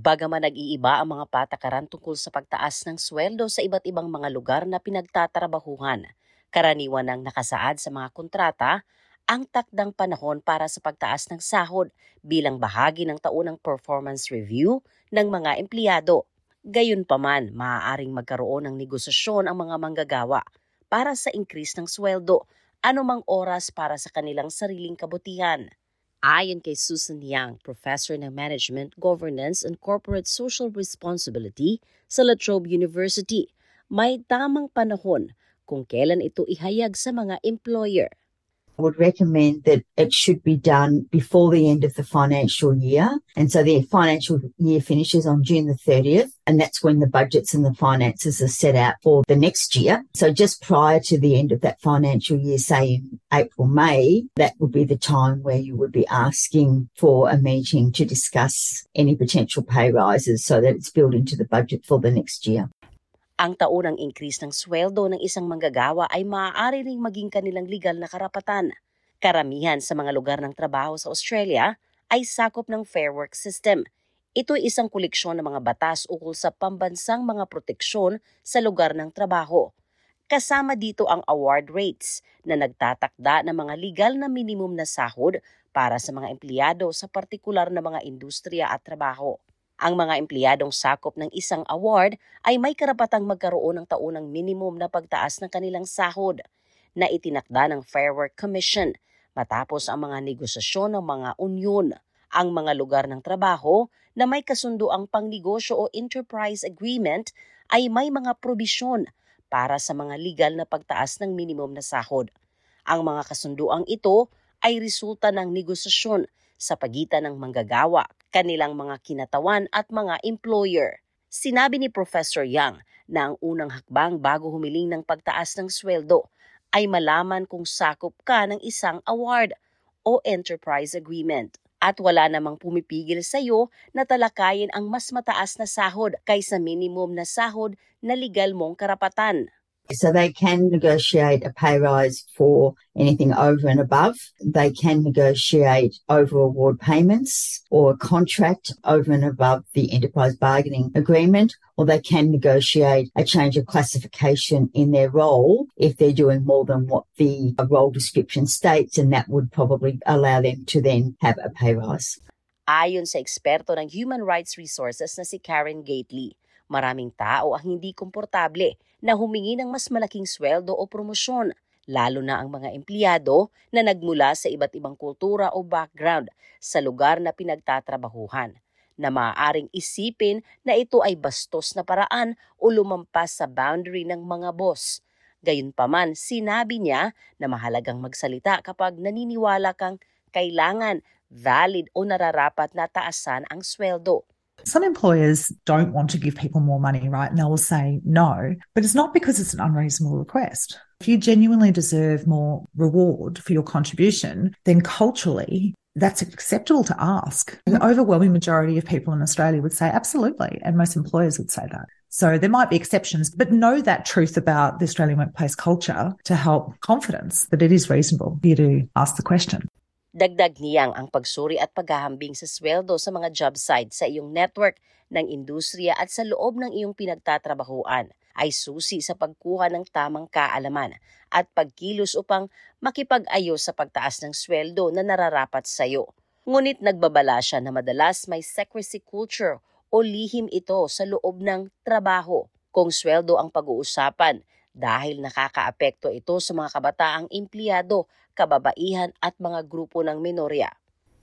Bagaman nag-iiba ang mga patakaran tungkol sa pagtaas ng sweldo sa iba't ibang mga lugar na pinagtatrabahuhan, karaniwan ang nakasaad sa mga kontrata ang takdang panahon para sa pagtaas ng sahod bilang bahagi ng taunang performance review ng mga empleyado. Gayunpaman, maaaring magkaroon ng negosasyon ang mga manggagawa para sa increase ng sweldo anumang oras para sa kanilang sariling kabutihan. Ayon kay Susan Yang, Professor ng Management, Governance and Corporate Social Responsibility sa La Trobe University, may tamang panahon kung kailan ito ihayag sa mga employer. Would recommend that it should be done before the end of the financial year. And so the financial year finishes on June the 30th, and that's when the budgets and the finances are set out for the next year. So just prior to the end of that financial year, say in April, May, that would be the time where you would be asking for a meeting to discuss any potential pay rises so that it's built into the budget for the next year. Ang taunang increase ng sweldo ng isang manggagawa ay maaari ring maging kanilang legal na karapatan. Karamihan sa mga lugar ng trabaho sa Australia ay sakop ng Fair Work System. Ito ay isang koleksyon ng mga batas ukol sa pambansang mga proteksyon sa lugar ng trabaho. Kasama dito ang award rates na nagtatakda ng mga legal na minimum na sahod para sa mga empleyado sa partikular na mga industriya at trabaho. Ang mga empleyadong sakop ng isang award ay may karapatang magkaroon ng taunang minimum na pagtaas ng kanilang sahod na itinakda ng Fair Work Commission matapos ang mga negosasyon ng mga unyon. Ang mga lugar ng trabaho na may kasunduang pangnegosyo o enterprise agreement ay may mga probisyon para sa mga legal na pagtaas ng minimum na sahod. Ang mga kasunduang ito ay resulta ng negosasyon sa pagitan ng manggagawa, kanilang mga kinatawan at mga employer. Sinabi ni Professor Yang na ang unang hakbang bago humiling ng pagtaas ng sweldo ay malaman kung sakop ka ng isang award o enterprise agreement. At wala namang pumipigil sa iyo na talakayin ang mas mataas na sahod kaysa minimum na sahod na legal mong karapatan. So they can negotiate a pay rise for anything over and above. They can negotiate over award payments or a contract over and above the enterprise bargaining agreement, or they can negotiate a change of classification in their role if they're doing more than what the role description states, and that would probably allow them to then have a pay rise. Ayon sa eksperto ng Human Rights Resources na si Karen Gately, maraming tao ang hindi komportable na humingi ng mas malaking sweldo o promosyon, lalo na ang mga empleyado na nagmula sa iba't ibang kultura o background sa lugar na pinagtatrabahuhan na maaaring isipin na ito ay bastos na paraan o lumampas sa boundary ng mga boss. Gayunpaman, sinabi niya na mahalagang magsalita kapag naniniwala kang kailangan, valid o nararapat na taasan ang sweldo. Some employers don't want to give people more money, right? And they will say no, but it's not because it's an unreasonable request. If you genuinely deserve more reward for your contribution, then culturally, that's acceptable to ask. The overwhelming majority of people in Australia would say absolutely, and most employers would say that. So there might be exceptions, but know that truth about the Australian workplace culture to help confidence that it is reasonable for you to ask the question. Dagdag niyang ang pagsuri at paghahambing sa sweldo sa mga job site sa iyong network ng industriya at sa loob ng iyong pinagtatrabahuan ay susi sa pagkuha ng tamang kaalaman at pagkilos upang makipag-ayos sa pagtaas ng sweldo na nararapat sa iyo. Ngunit nagbabala siya na madalas may secrecy culture o lihim ito sa loob ng trabaho. Kung sweldo ang pag-uusapan, dahil nakakaapekto ito sa mga kabataang empleyado, kababaihan at mga grupo ng minorya.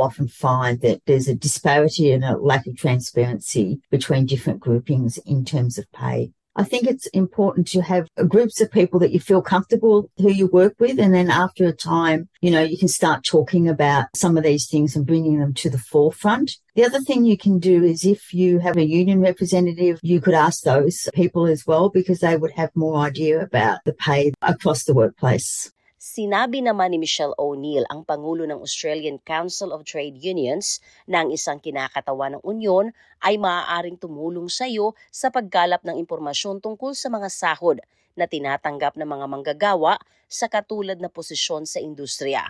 often find that there's a disparity and a lack of transparency between different groupings in terms of pay. I think it's important to have groups of people that you feel comfortable who you work with. And then after a time, you know, you can start talking about some of these things and bringing them to the forefront. The other thing you can do is if you have a union representative, you could ask those people as well because they would have more idea about the pay across the workplace. Sinabi naman ni Michelle O'Neill, ang Pangulo ng Australian Council of Trade Unions, na ang isang kinakatawan ng unyon ay maaaring tumulong sa iyo sa paggalap ng impormasyon tungkol sa mga sahod na tinatanggap ng mga manggagawa sa katulad na posisyon sa industriya.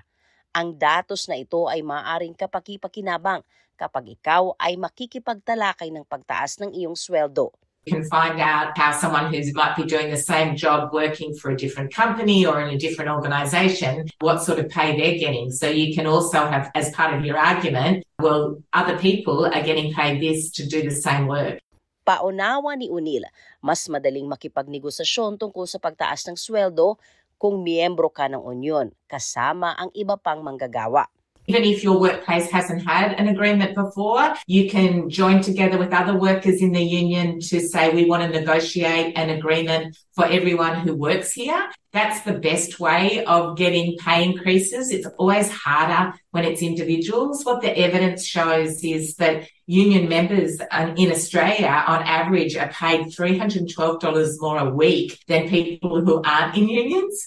Ang datos na ito ay maaaring kapakipakinabang kapag ikaw ay makikipagtalakay ng pagtaas ng iyong sweldo. Can find out how someone who might be doing the same job working for a different company or in a different organisation, what sort of pay they're getting. So you can also have, as part of your argument, well, other people are getting paid this to do the same work. Paunawa ni Unil, mas madaling makipagnegosasyon tungkol sa pagtaas ng sweldo kung miyembro ka ng unyon, kasama ang iba pang manggagawa. Even if your workplace hasn't had an agreement before, you can join together with other workers in the union to say we want to negotiate an agreement for everyone who works here. That's the best way of getting pay increases. It's always harder when it's individuals. What the evidence shows is that union members in Australia, on average, are paid $312 more a week than people who aren't in unions.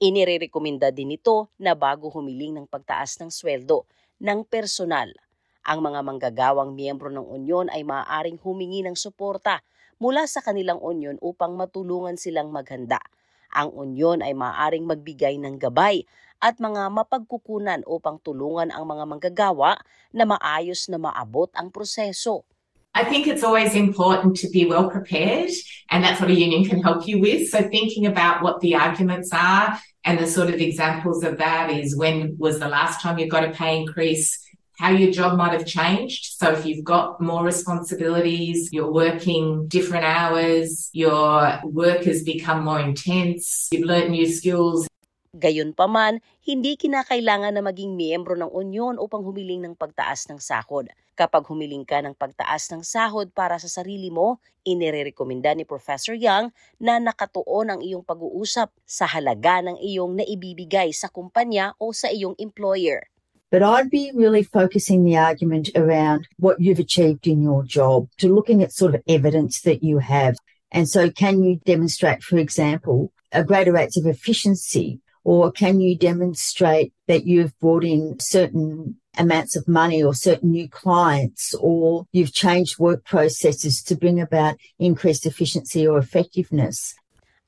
Inirerekomenda din ito na bago humiling ng pagtaas ng sweldo ng personal, ang mga manggagawang miyembro ng unyon ay maaaring humingi ng suporta mula sa kanilang unyon upang matulungan silang maghanda. Ang unyon ay maaaring magbigay ng gabay at mga mapagkukunan upang tulungan ang mga manggagawa na maayos na maabot ang proseso. I think it's always important to be well prepared, and that's what a union can help you with. So, thinking about what the arguments are and the sort of examples of that is when was the last time you got a pay increase, how your job might have changed. So, if you've got more responsibilities, you're working different hours, your work has become more intense, you've learned new skills, Gayunpaman, hindi kinakailangan na maging miyembro ng unyon upang humiling ng pagtaas ng sahod. Kapag humiling ka ng pagtaas ng sahod para sa sarili mo, inirekomenda ni Professor Young na nakatuon ang iyong pag-uusap sa halaga ng iyong naibibigay sa kumpanya o sa iyong employer. But I'd be really focusing the argument around what you've achieved in your job, to looking at sort of evidence that you have. And so can you demonstrate, for example, a greater rates of efficiency or can you demonstrate that you've brought in certain amounts of money or certain new clients or you've changed work processes to bring about increased efficiency or effectiveness?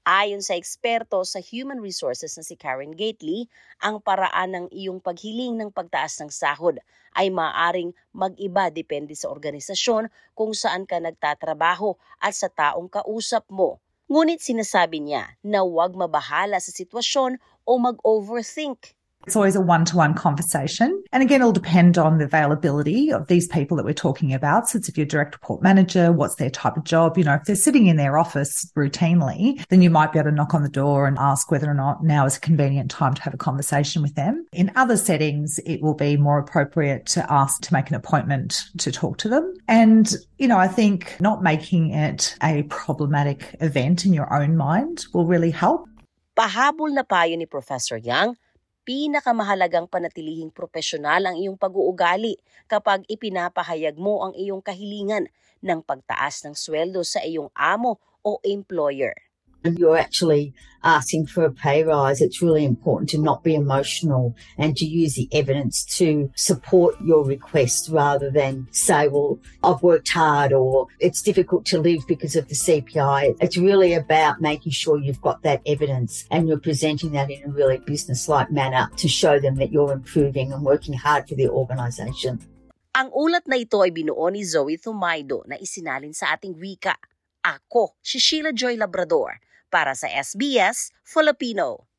Ayon sa eksperto sa human resources na si Karen Gately, ang paraan ng iyong paghiling ng pagtaas ng sahod ay maaring mag-iba depende sa organisasyon kung saan ka nagtatrabaho at sa taong kausap mo. Ngunit sinasabi niya na huwag mabahala sa sitwasyon o mag-overthink. It's always a one to one conversation. And again, it'll depend on the availability of these people that we're talking about. So, it's if you're direct report manager, what's their type of job? You know, if they're sitting in their office routinely, then you might be able to knock on the door and ask whether or not now is a convenient time to have a conversation with them. In other settings, it will be more appropriate to ask to make an appointment to talk to them. And, you know, I think not making it a problematic event in your own mind will really help. Pahabol na payo ni Professor Yang, pinakamahalagang panatilihing profesional ang iyong pag-uugali kapag ipinapahayag mo ang iyong kahilingan ng pagtaas ng sweldo sa iyong amo o employer. You're actually asking for a pay rise, it's really important to not be emotional and to use the evidence to support your request rather than say, well, I've worked hard or it's difficult to live because of the CPI. It's really about making sure you've got that evidence and you're presenting that in a really business-like manner to show them that you're improving and working hard for the organisation. Ang ulat na ito ay binuo ni Zoe Thumaido na isinalin sa ating wika. Ako, si Sheila Joy Labrador para sa SBS Filipino.